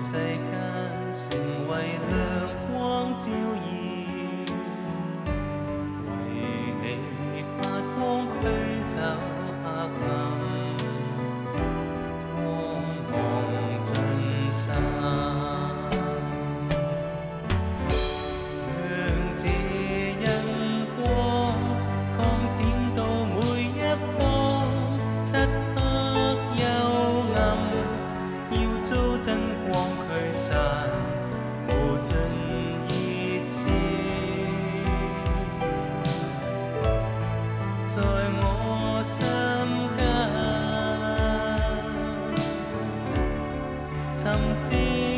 世间成为亮光照耀，为你发光驱走黑暗，光芒尽收。在我心間，尋知。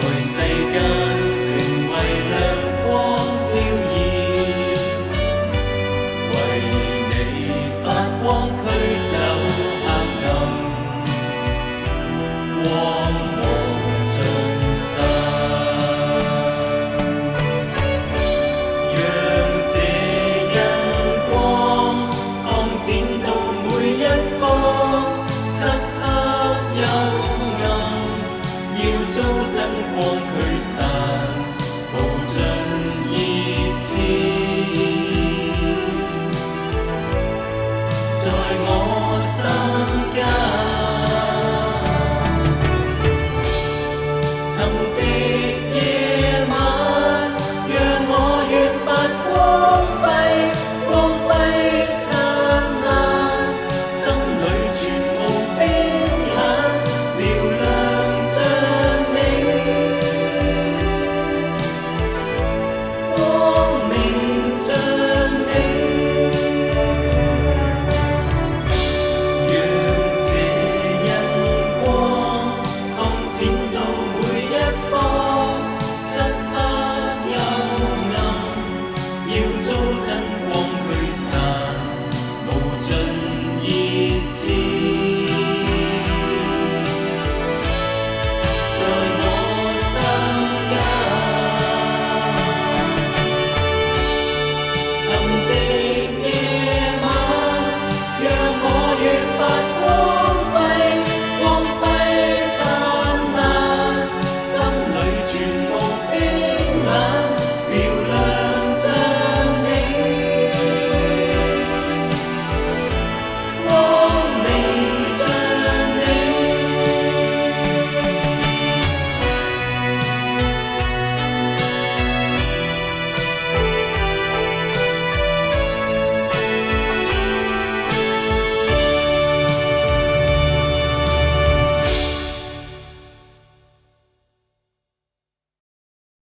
forsaken. 在我心间。